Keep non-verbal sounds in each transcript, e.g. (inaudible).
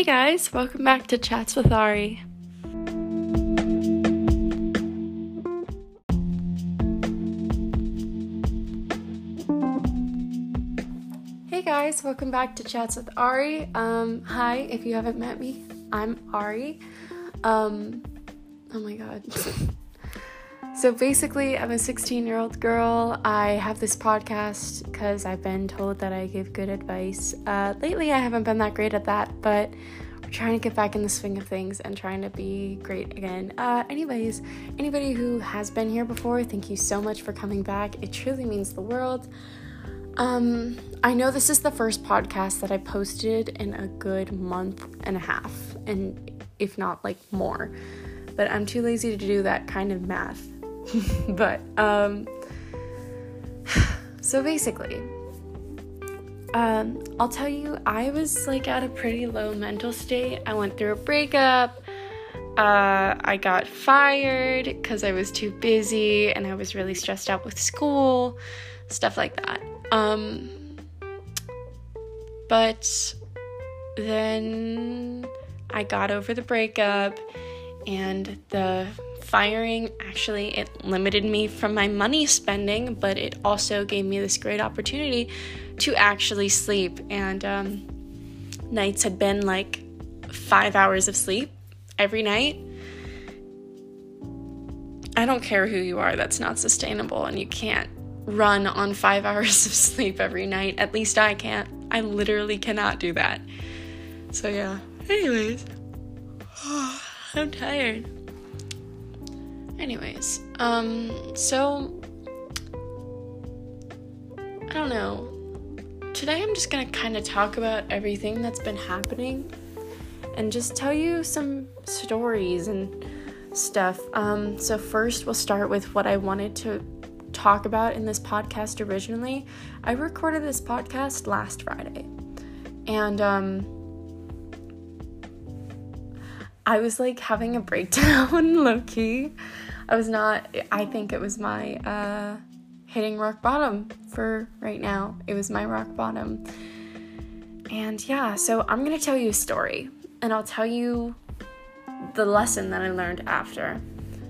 Hey guys, welcome back to Chats with Ari. Hey guys, welcome back to Chats with Ari. Um, hi, if you haven't met me, I'm Ari. Um, oh my god. (laughs) so basically, I'm a 16 year old girl. I have this podcast because I've been told that I give good advice. Uh, lately, I haven't been that great at that, but we're trying to get back in the swing of things and trying to be great again. Uh, anyways, anybody who has been here before, thank you so much for coming back. It truly means the world. Um, I know this is the first podcast that I posted in a good month and a half, and if not like more. But I'm too lazy to do that kind of math. (laughs) but um (sighs) so basically, um, I'll tell you, I was like at a pretty low mental state. I went through a breakup. Uh, I got fired because I was too busy and I was really stressed out with school, stuff like that. Um, but then I got over the breakup and the firing actually it limited me from my money spending but it also gave me this great opportunity to actually sleep and um, nights had been like five hours of sleep every night i don't care who you are that's not sustainable and you can't run on five (laughs) hours of sleep every night. At least I can't. I literally cannot do that. So, yeah. Anyways, (sighs) I'm tired. Anyways, um, so I don't know. Today I'm just gonna kind of talk about everything that's been happening and just tell you some stories and stuff. Um, so, first, we'll start with what I wanted to talk about in this podcast originally, I recorded this podcast last Friday. And um I was like having a breakdown (laughs) low key. I was not I think it was my uh hitting rock bottom for right now. It was my rock bottom. And yeah, so I'm going to tell you a story and I'll tell you the lesson that I learned after.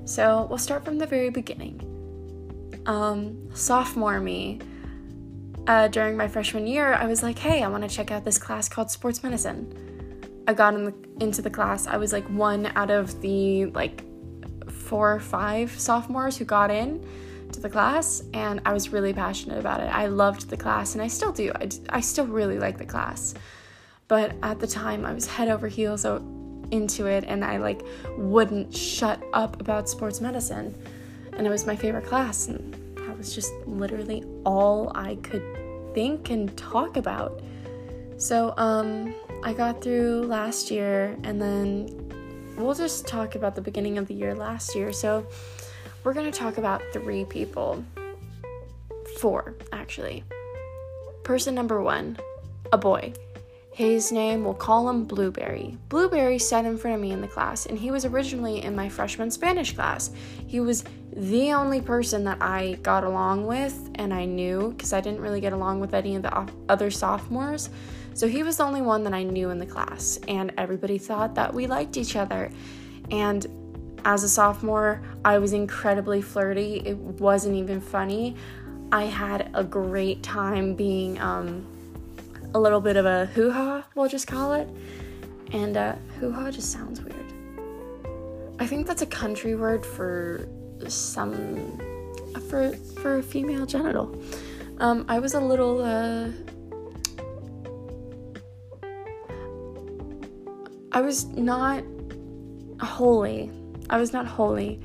So, we'll start from the very beginning um, sophomore me, uh, during my freshman year, I was like, hey, I want to check out this class called sports medicine. I got in the, into the class. I was like one out of the like four or five sophomores who got in to the class, and I was really passionate about it. I loved the class, and I still do. I, I still really like the class. But at the time, I was head over heels into it, and I like wouldn't shut up about sports medicine and it was my favorite class and that was just literally all I could think and talk about. So um I got through last year and then we'll just talk about the beginning of the year last year. So we're going to talk about three people. Four, actually. Person number 1, a boy. His name, we'll call him Blueberry. Blueberry sat in front of me in the class, and he was originally in my freshman Spanish class. He was the only person that I got along with and I knew because I didn't really get along with any of the other sophomores. So he was the only one that I knew in the class, and everybody thought that we liked each other. And as a sophomore, I was incredibly flirty. It wasn't even funny. I had a great time being um, a little bit of a hoo ha, we'll just call it. And uh, hoo ha just sounds weird. I think that's a country word for some for for a female genital. Um, I was a little uh, I was not holy. I was not holy.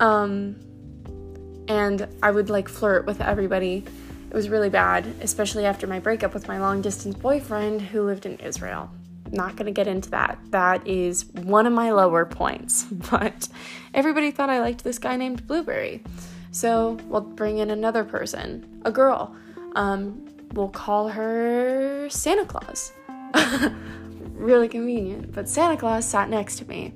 Um, and I would like flirt with everybody. It was really bad, especially after my breakup with my long distance boyfriend who lived in Israel not to get into that. That is one of my lower points. (laughs) But everybody thought I liked this guy named Blueberry. So we'll bring in another person, a girl. Um, we'll call her Santa Claus. (laughs) really convenient. But Santa Claus sat next to me.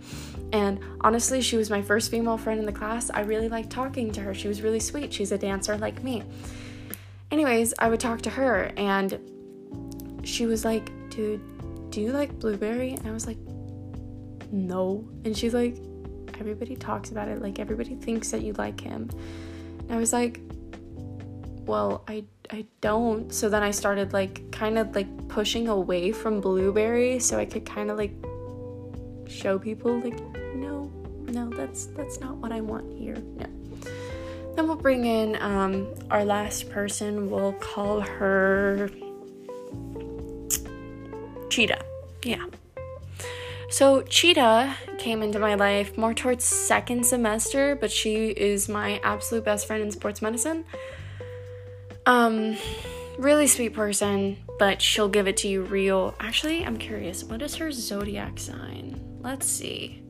And honestly, she was my first female friend in the class. I really liked talking to her. She was really sweet. She's a dancer like me. Anyways, I would talk to her, and she was like, dude, Do you like blueberry? And I was like, No. And she's like, Everybody talks about it. Like, everybody thinks that you like him. And I was like, Well, I, I don't. So then I started like kind of like pushing away from blueberry so I could kind of like show people, like, No, no, that's that's not what I want here. No. Then we'll bring in um, our last person. We'll call her Cheetah. Yeah. So Cheetah came into my life more towards second semester, but she is my absolute best friend in sports medicine. Um, really sweet person, but she'll give it to you real. Actually, I'm curious. What is her zodiac sign? Let's see.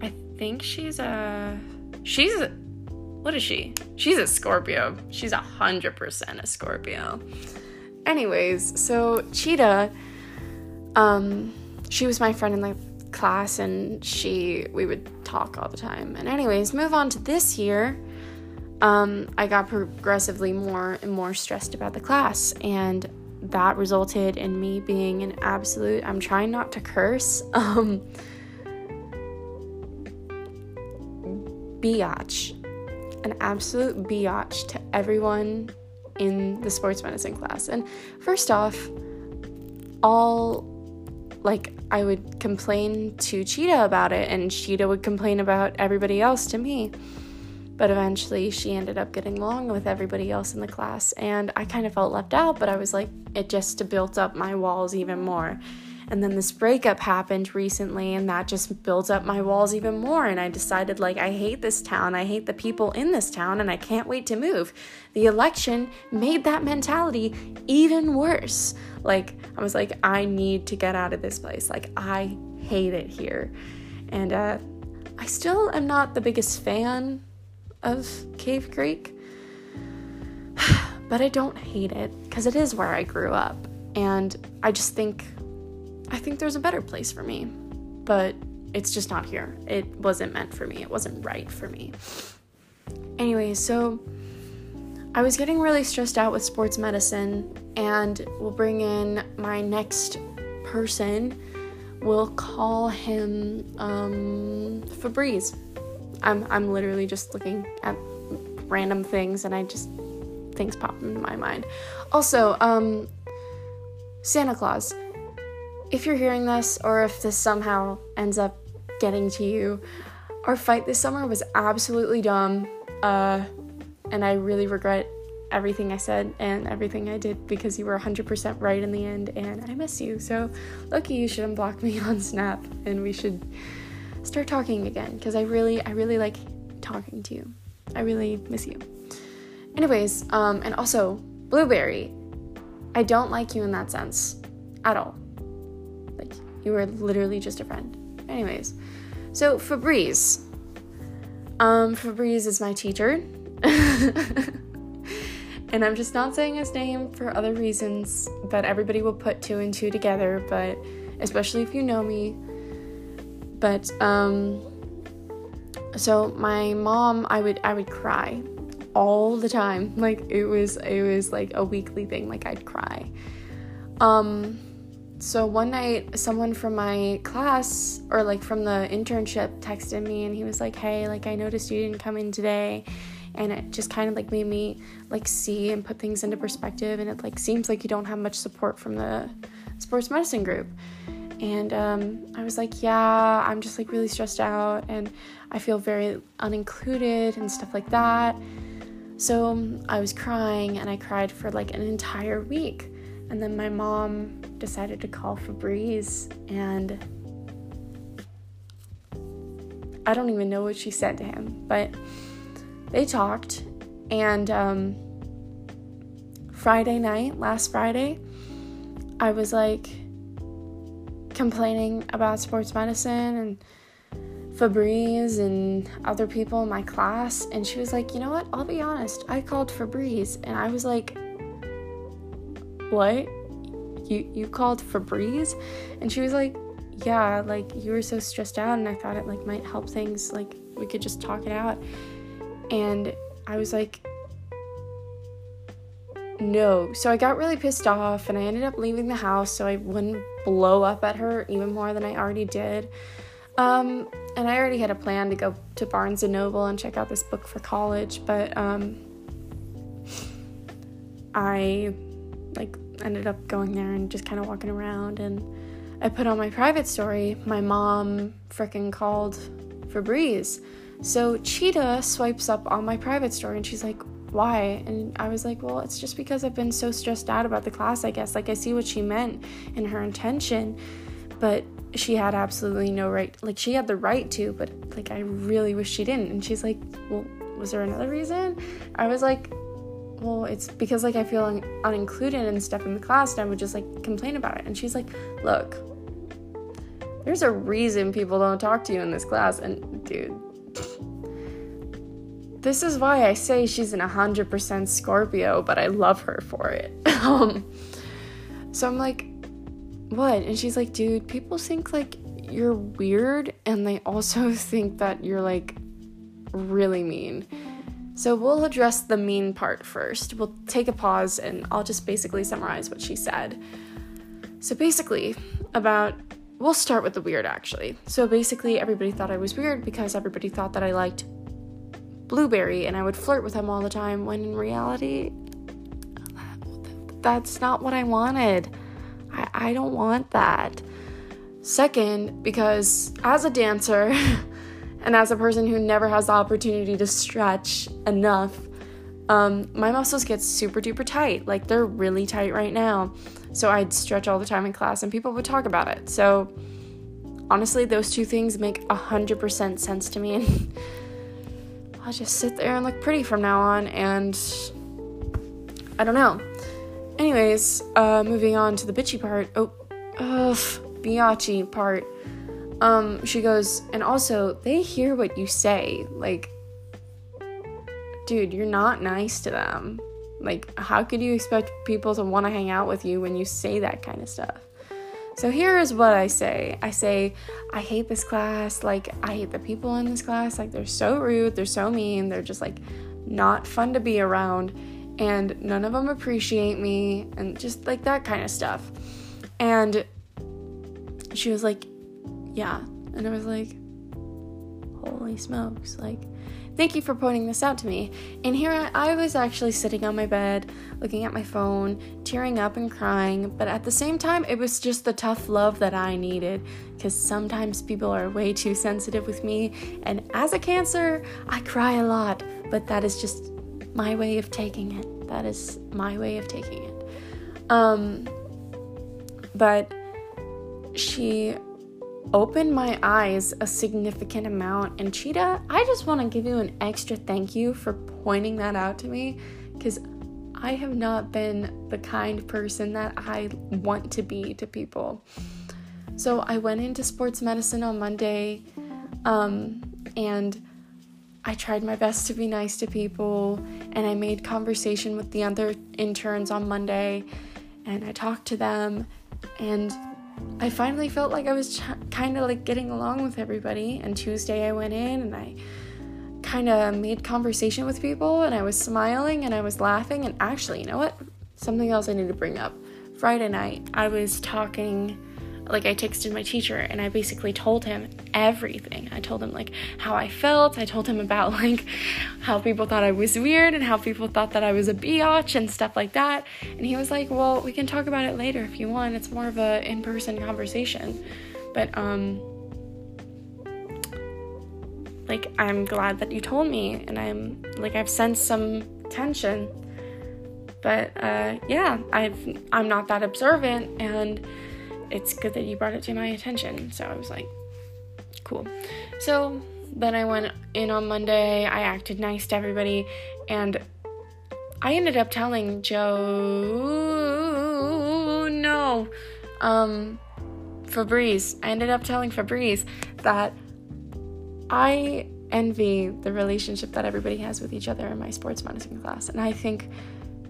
I think she's a. She's. What is she? She's a Scorpio. She's a hundred percent a Scorpio. Anyways, so Cheetah um, she was my friend in the class and she we would talk all the time. And anyways, move on to this year. Um, I got progressively more and more stressed about the class and that resulted in me being an absolute I'm trying not to curse. (laughs) Um biatch. An absolute biatch to everyone in the sports medicine class. And first off, all like I would complain to Cheetah about it, and Cheetah would complain about everybody else to me. But eventually, she ended up getting along with everybody else in the class, and I kind of felt left out, but I was like, it just built up my walls even more. And then this breakup happened recently, and that just built up my walls even more. And I decided, like, I hate this town, I hate the people in this town, and I can't wait to move. The election made that mentality even worse. Like, I was like, I need to get out of this place. Like, I hate it here. And uh, I still am not the biggest fan of Cave Creek, (sighs) but I don't hate it because it is where I grew up. And I just think, I think there's a better place for me, but it's just not here. It wasn't meant for me, it wasn't right for me. Anyway, so I was getting really stressed out with sports medicine, and we'll bring in my next person. We'll call him um, Febreze. I'm, I'm literally just looking at random things, and I just things pop into my mind. Also, um, Santa Claus. If you're hearing this, or if this somehow ends up getting to you, our fight this summer was absolutely dumb. Uh, and I really regret everything I said and everything I did because you were 100% right in the end and I miss you. So, lucky you should unblock me (laughs) on Snap and we should start talking again because I really I really like talking to you. I really miss you. Anyways, um and also Blueberry. I don't like you in that sense at all. Like you were literally just a friend. Anyways, so Febreze. Um Febreze is my teacher. (laughs) and I'm just not saying his name for other reasons, but everybody will put two and two together, but especially if you know me. But um so my mom, I would I would cry all the time. (laughs) Like it was it was like a weekly thing, like I'd cry. Um so one night someone from my class or like from the internship texted me and he was like, "Hey, like I noticed you didn't come in today." and it just kind of like made me like see and put things into perspective and it like seems like you don't have much support from the sports medicine group and um, i was like yeah i'm just like really stressed out and i feel very unincluded and stuff like that. So um, i was crying and i cried for like an entire week. And then my mom decided to call Febreze and I don't even know what she said to him, but they talked, and um, Friday night, last Friday, I was like complaining about sports medicine and Febreze and other people in my class, and she was like, "You know what? I'll be honest. I called Febreze, and I was like, what? You you called Febreze?" And she was like, "Yeah, like you were so stressed out, and I thought it like might help things. Like we could just talk it out." And I was like, no. So I got really pissed off and I ended up leaving the house so I wouldn't blow up at her even more than I already did. Um, and I already had a plan to go to Barnes and Noble and check out this book for college, but um, I like ended up going there and just kind of walking around and I put on my private story, my mom freaking called Febreze. So Cheetah swipes up on my private story and she's like, why? And I was like, well, it's just because I've been so stressed out about the class, I guess. Like, I see what she meant in her intention, but she had absolutely no right. Like, she had the right to, but like, I really wish she didn't. And she's like, well, was there another reason? I was like, well, it's because like I feel un- unincluded and stuff in the class, and I would just like complain about it. And she's like, look, there's a reason people don't talk to you in this class. And dude, this is why I say she's an 100% Scorpio, but I love her for it. (laughs) um, so I'm like, what? And she's like, dude, people think like you're weird, and they also (laughs) think that you're like really mean. So we'll address the mean part first. We'll take a pause and I'll just basically summarize what she said. So basically, about we'll start with the weird actually. So basically, everybody thought I was weird because everybody thought that I liked Blueberry and I would flirt with him all the time when in reality, that's not what I wanted. I, I don't want that. Second, because as a dancer (laughs) and as a person who never has the opportunity to stretch enough, um, my muscles get super duper tight. Like they're really tight right now. So I'd stretch all the time in class and people would talk about it. So honestly, those two things make 100% sense to me. (laughs) I'll just sit there and look pretty from now on, and I don't know. Anyways, uh, moving on to the bitchy part. Oh, ugh, biatchy part. Um, she goes, and also they hear what you say. Like, dude, you're not nice to them. Like, how could you expect people to want to hang out with you when you say that kind of stuff? So here is what I say. I say, I hate this class. Like, I hate the people in this class. Like, they're so rude. They're so mean. They're just like not fun to be around. And none of them appreciate me. And just like that kind of stuff. And she was like, Yeah. And I was like, Holy smokes. Like, Thank you for pointing this out to me. And here I, I was actually sitting on my bed, looking at my phone, tearing up and crying, but at the same time, it was just the tough love that I needed because sometimes people are way too sensitive with me. And as a Cancer, I cry a lot, but that is just my way of taking it. That is my way of taking it. Um, but she opened my eyes a significant amount. And Cheetah, I just want to give you an extra thank you for pointing that out to me because I have not been the kind person that I want to be to people. So I went into sports medicine on Monday um, and I tried my best to be nice to people and I made conversation with the other interns on Monday and I talked to them and I finally felt like I was ch- kind of like getting along with everybody. And Tuesday I went in and I kind of made conversation with people and I was smiling and I was laughing. And actually, you know what? Something else I need to bring up. Friday night, I was talking like I texted my teacher and I basically told him everything. I told him like how I felt. I told him about (laughs) like how people thought I was weird and how people thought that I was a biatch and stuff like that. And he was like, "Well, we can talk about it later if you want. It's more of a in-person conversation." But um like I'm glad that you told me and I'm like I've sensed some tension. But uh yeah, I've I'm not that observant and it's good that you brought it to my attention. So I was like, cool. So then I went in on Monday. I acted nice to everybody, and I ended up telling Joe, no, um, Febreze. I ended up telling Febreze that I envy the relationship that everybody has with each other in my sports medicine class, and I think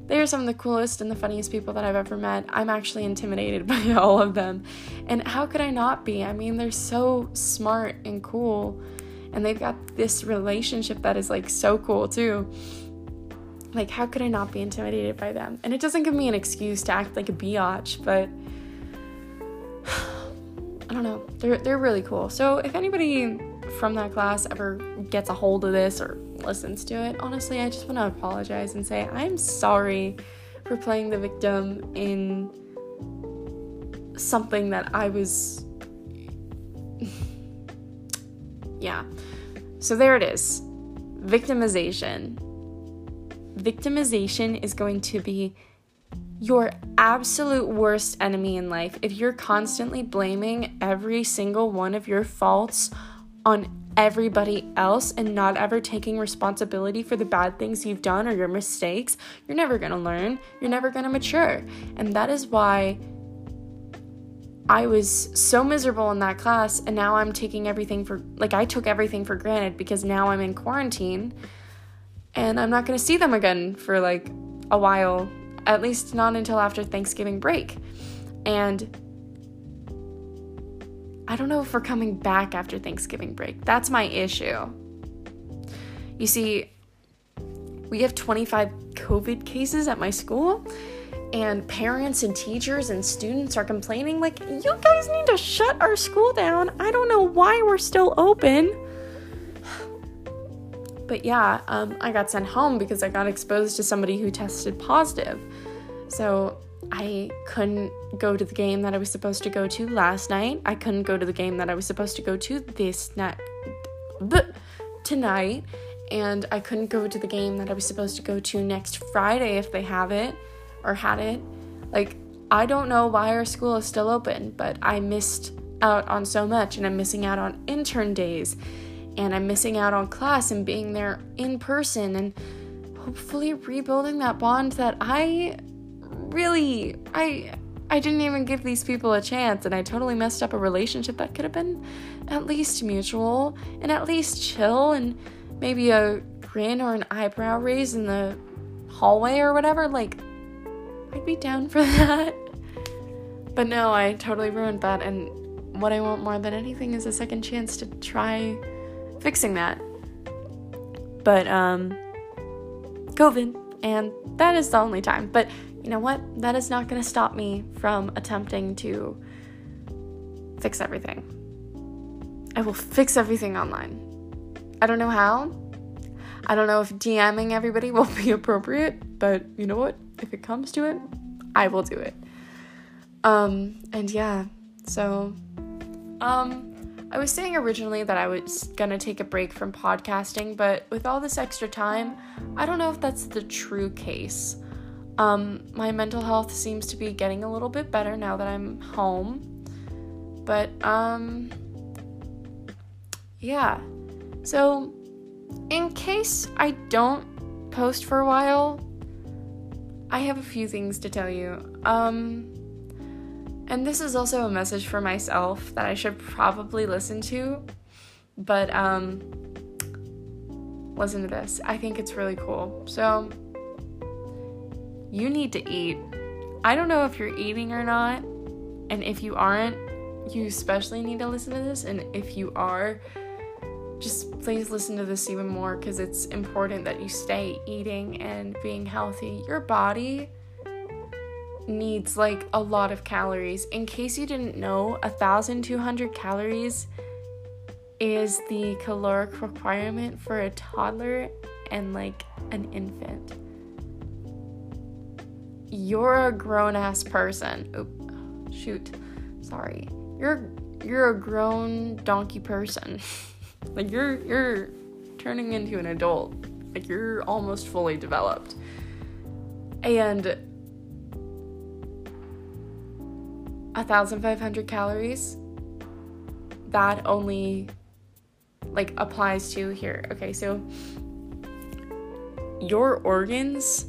they are some of the coolest and the funniest people that I've ever met. I'm actually intimidated (laughs) by all of them. And how could I not be? I mean, they're so smart and cool. And they've got this relationship that is like so cool too. Like, how could I not be intimidated by them? And it doesn't give me an excuse to act like a biatch, but (sighs) I don't know. They're they're really cool. So if anybody from that class ever gets a hold of this or listens to it, honestly, I just want to apologize and say I'm sorry for playing the victim in something that I was (laughs) yeah. So there it is. Victimization. Victimization is going to be your absolute worst enemy in life if you're constantly blaming every single one of your faults on everybody else and not ever taking responsibility for the bad things you've done or your mistakes, you're never going to learn. You're never going to mature. And that is why I was so miserable in that class and now I'm taking everything for like I took everything for granted because now I'm in quarantine and I'm not going to see them again for like a while at least not until after Thanksgiving break. And I don't know if we're coming back after Thanksgiving break. That's my issue. You see, we have 25 COVID cases at my school, and parents and teachers and students are complaining, like, you guys need to shut our school down. I don't know why we're still open. But yeah, um, I got sent home because I got exposed to somebody who tested positive. So I couldn't go to the game that I was supposed to go to last night. I couldn't go to the game that I was supposed to go to this night, but tonight, and I couldn't go to the game that I was supposed to go to next Friday if they have it or had it. Like I don't know why our school is still open, but I missed out on so much and I'm missing out on intern days and I'm missing out on class and being there in person and hopefully rebuilding that bond that I really I I didn't even give these people a chance and I totally messed up a relationship that could have been at least mutual and at least chill and maybe a grin or an eyebrow raise in the hallway or whatever like I'd be down for (laughs) that. But no, I totally ruined that and what I want more than anything is a second chance to try fixing that. But um COVID and that is the only time. But you know what? That is not going to stop me from attempting to fix everything. I will fix everything online. I don't know how. I don't know if DMing everybody will (laughs) be appropriate, but you know what? If it comes to it, I will do it. Um and yeah. So um I was saying originally that I was gonna take a break from podcasting, but with all this extra time, I don't know if that's the true case. Um, my mental health seems to be getting a little bit better now that I'm home. But, um, yeah. So, in case I don't post for a while, I have a few things to tell you. Um, and this is also a message for myself that I should probably listen to. But um listen to this. I think it's really cool. So you need to eat. I don't know if you're eating or not. And if you aren't, you especially need to listen to this. And if you are, just please listen to this even more because it's important that you stay eating and being healthy. Your body needs like a lot of calories. In case you didn't know, 1,200 calories is the caloric requirement for a toddler and like an infant. You're a grown ass person. Oop, shoot. Sorry. You're you're a grown donkey person. (laughs) like you're you're turning into an adult. Like you're almost fully developed. And 1500 calories that only like applies to here okay so your organs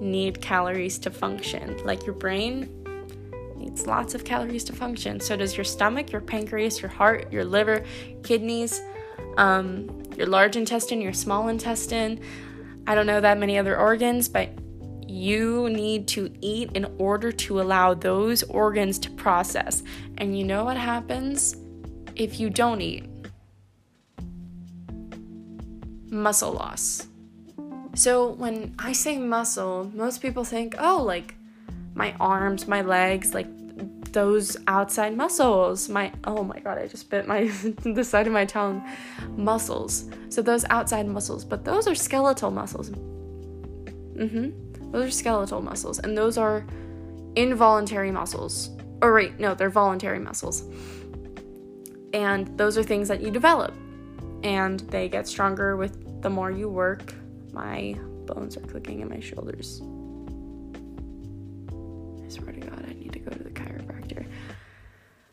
need calories to function like your brain needs lots of calories to function so does your stomach your pancreas your heart your liver kidneys um, your large intestine your small intestine i don't know that many other organs but you need to eat in order to allow those organs to process. And you know what happens if you don't eat? Muscle loss. So when I say muscle, most people think, oh, like my arms, my legs, like those outside muscles. My oh my god, I just bit my (laughs) the side of my tongue. Muscles. So those outside muscles, but those are skeletal muscles. Mm Mhm. Those are skeletal muscles and those are involuntary muscles. Or right, no, they're voluntary muscles. And those are things that you develop and they get stronger with the more you work. My bones are clicking in my shoulders. I swear to God, I need to go to the chiropractor.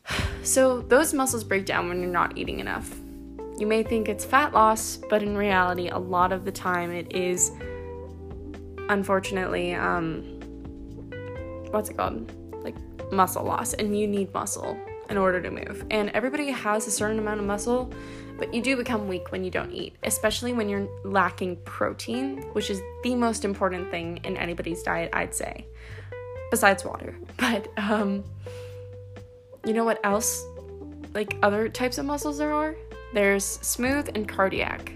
(sighs) So, those muscles break down when you're not eating enough. You may think it's fat loss, but in reality, a lot of the time it is, unfortunately, um, what's it called? Like muscle loss, and you need muscle in order to move. And everybody has a certain amount of muscle, but you do become weak when you don't eat, especially when you're lacking protein, which is the most important thing in anybody's diet, I'd say, besides water. (laughs) But um, you know what else? Like other types of muscles there are? There's smooth and cardiac.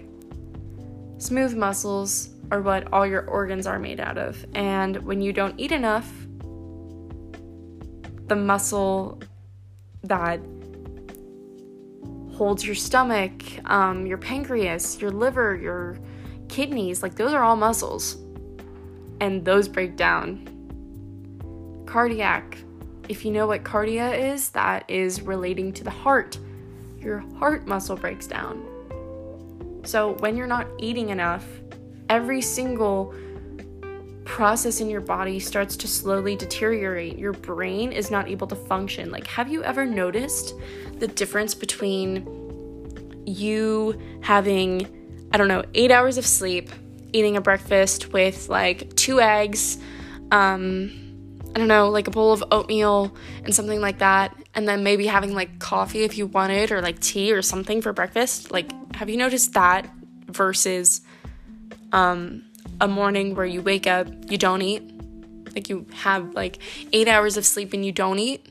Smooth muscles are what all your organs are made out of, and when you don't eat enough, the muscle that holds your stomach, um, your pancreas, your liver, your kidneys, like those are all muscles. And those break down. Cardiac, if you know what cardia is, that is relating to the heart. Your heart muscle breaks down. So when you're not eating enough, every single process in your body starts to slowly deteriorate. Your brain is not able to function. Like, have you ever noticed the difference between you having, I don't know, eight hours of sleep, eating a breakfast with like two eggs, um, I don't know, like a bowl of oatmeal and something like that, and then maybe having like coffee if you wanted, or like tea or something for breakfast? Like, have you noticed that versus um, a morning where you wake up, you don't eat, like you have like eight hours of sleep and you don't eat.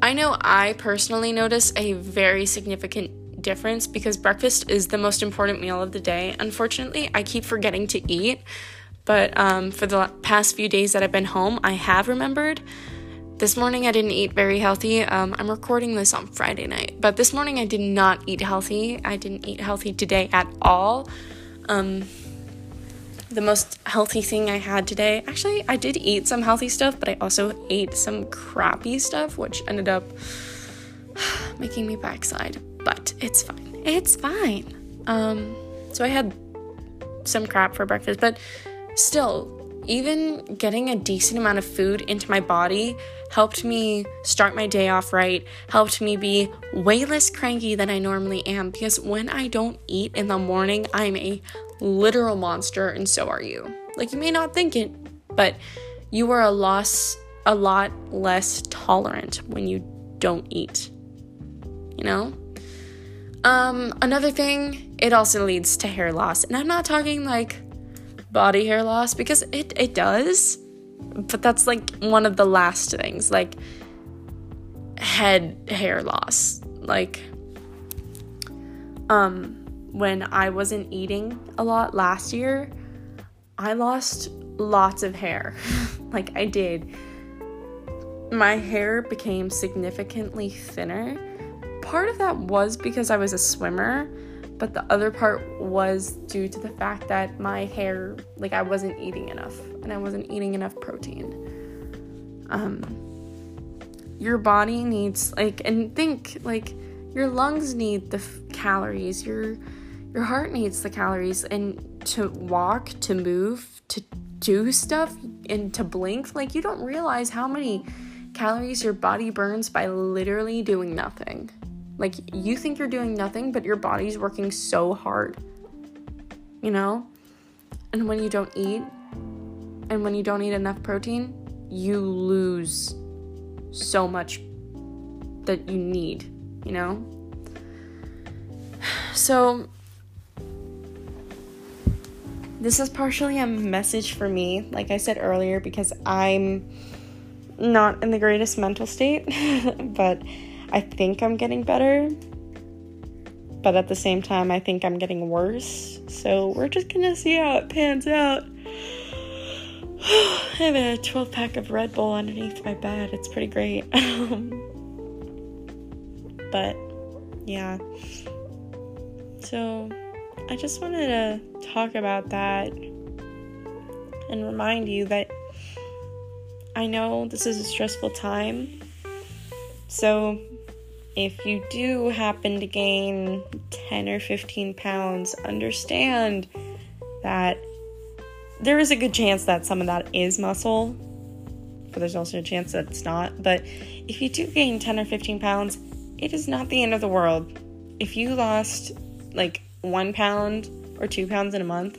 I know I personally notice a very significant difference because breakfast is the most important meal of the day. Unfortunately, I keep forgetting to eat, but um, for the past few days that I've been home, I have remembered. This morning I didn't eat very healthy. Um, I'm recording this on Friday night, but this morning I did not eat healthy. I didn't eat healthy today at all. Um, the most healthy thing I had today, actually, I did eat some healthy stuff, but I also ate some crappy stuff, which ended up (sighs) making me backside. But it's fine. It's fine. Um, so I had some crap for breakfast, but still, even getting a decent amount of food into my body helped me start my day off right, helped me be way less cranky than I normally am because when I don't eat in the morning, I'm a literal monster and so are you. Like you may not think it, but you are a loss a lot less tolerant when you don't eat. You know? Um another thing, it also leads to hair loss. And I'm not talking like body hair loss because it it does but that's like one of the last things like head hair loss. Like um when I wasn't eating a lot last year I lost lots of hair. (laughs) Like I did. My hair became significantly thinner. Part of that was because I was a swimmer but the other part was due to the fact that my hair like I wasn't eating enough and I wasn't eating enough protein. Um your body needs like and think like your lungs need the f- calories, your your heart needs the calories and to walk, to move, to do stuff and to blink, like you don't realize how many calories your body burns by literally doing nothing. Like you think you're doing nothing, but your body's working so hard. You know? And when you don't eat, and when you don't eat enough protein, you lose so much that you need, you know? (sighs) So, this is partially a message for me, like I said earlier, because I'm not in the greatest mental state, (laughs) but I think I'm getting better, but at the same time, I think I'm getting worse. So we're just gonna see how it pans out. (sighs) I have a 12 pack of Red Bull underneath my bed. It's pretty great. (laughs) but yeah. So I just wanted to talk about that and remind you that I know this is a stressful time. So if you do happen to gain 10 or 15 pounds, understand that there is a good chance that some of that is muscle, but there's also a chance that it's not. But if you do gain 10 or 15 pounds, it is not the end of the world. If you lost like one pound or two pounds in a month,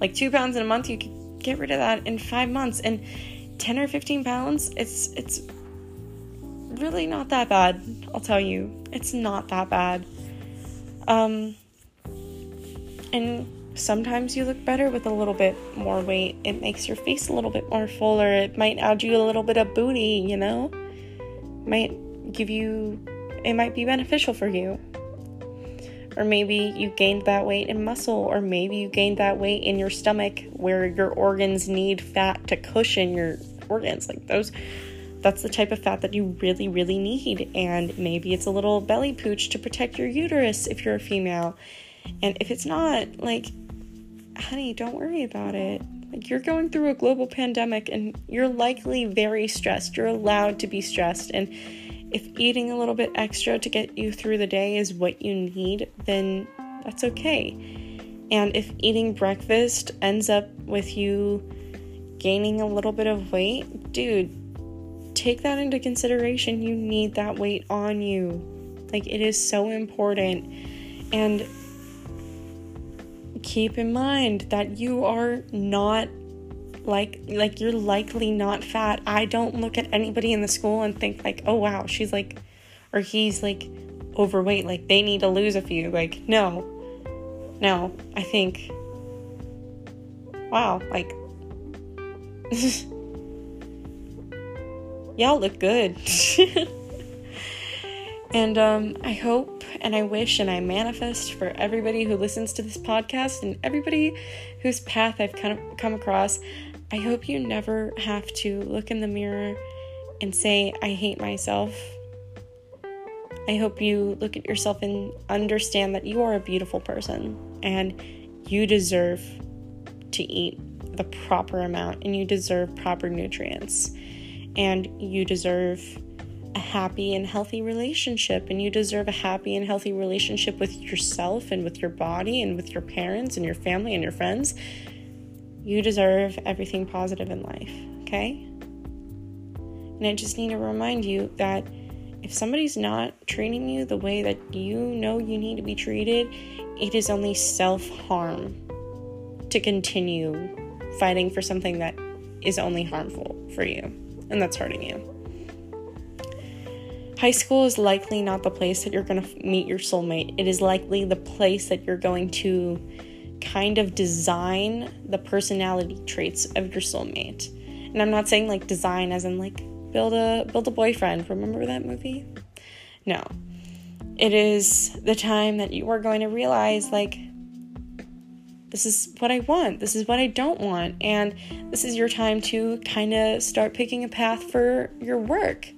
like two pounds in a month, you could get rid of that in five months. And 10 or 15 pounds, it's it's really not that bad. I'll tell you, it's not that bad. Um, and sometimes you look better with a little bit more weight. It makes your face a little bit more fuller. It might add you a little bit of booty, you know? Might give you, it might be beneficial for you. Or maybe you gained that weight in muscle, or maybe you gained that weight in your stomach where your organs need fat to cushion your organs. Like those, that's the type of fat that you really, really need. And maybe it's a little belly pooch to protect your uterus if you're a female. And if it's not, like, honey, don't worry about it. Like, you're going through a global pandemic and you're likely very stressed. You're allowed to be stressed. And if eating a little bit extra to get you through the day is what you need, then that's okay. And if eating breakfast ends up with you gaining a little bit of weight, dude, take that into consideration. You need that weight on you. Like, it is so important. And keep in mind that you are not like like you're likely not fat. I don't look at anybody in the school and think like, "Oh wow, she's like or he's like overweight, like they need to lose a few." Like, no. No, I think wow, like (laughs) y'all look good. (laughs) and um I hope and I wish and I manifest for everybody who listens to this podcast and everybody whose path I've kind of come across. I hope you never have to look in the mirror and say, I hate myself. I hope you look at yourself and understand that you are a beautiful person and you deserve to eat the proper amount and you deserve proper nutrients and you deserve a happy and healthy relationship and you deserve a happy and healthy relationship with yourself and with your body and with your parents and your family and your friends. You deserve everything positive in life, okay? And I just need to remind you that if somebody's not treating you the way that you know you need to be treated, it is only self harm to continue fighting for something that is only harmful for you and that's hurting you. High school is likely not the place that you're going to meet your soulmate. It is likely the place that you're going to kind of design the personality traits of your soulmate. And I'm not saying like design as in like build a build a boyfriend. Remember that movie? No. It is the time that you are going to realize like this is what I want. This is what I don't want. And this is your time to kind of start picking a path for your work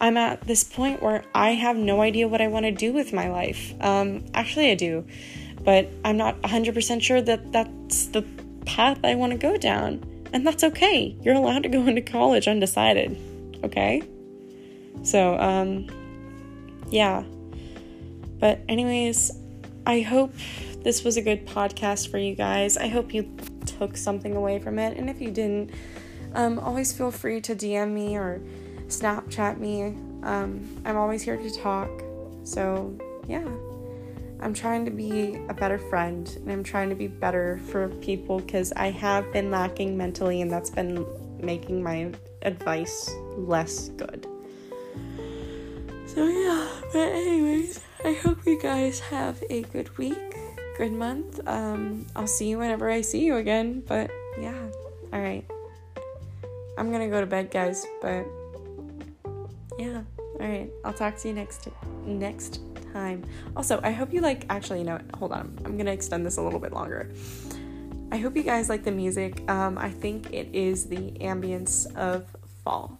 I'm at this point where I have no idea what I want to do with my life. Um, actually, I do, but I'm not 100% sure that that's the path I want to go down. And that's okay. You're allowed to go into college undecided, okay? So, um, yeah. But, anyways, I hope this was a good podcast for you guys. I hope you took something away from it. And if you didn't, um, always feel free to DM me or Snapchat me. Um, I'm always here to talk. So, yeah. I'm trying to be a better friend and I'm trying to be better for people because I have been lacking mentally and that's been making my advice less good. So, yeah, but, anyways, I hope you guys have a good week, good month. Um, I'll see you whenever I see you again, but yeah, alright. I'm gonna go to bed, guys, but yeah. All right. I'll talk to you next next time. Also, I hope you like actually you know, hold on. I'm to extend this a little bit longer. I hope you guys like the music. Um, I think it is the ambience of fall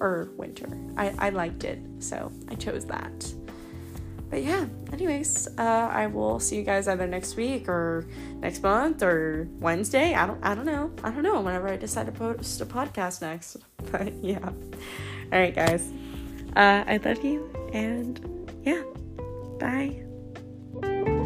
or winter. I, I liked it, so I chose that. But yeah, anyways, uh, I will see you guys either next week or next month or Wednesday. I don't I don't know. I don't know whenever I decide to post a podcast next. (laughs) But yeah. All right, guys. Uh, I love you and yeah. Bye.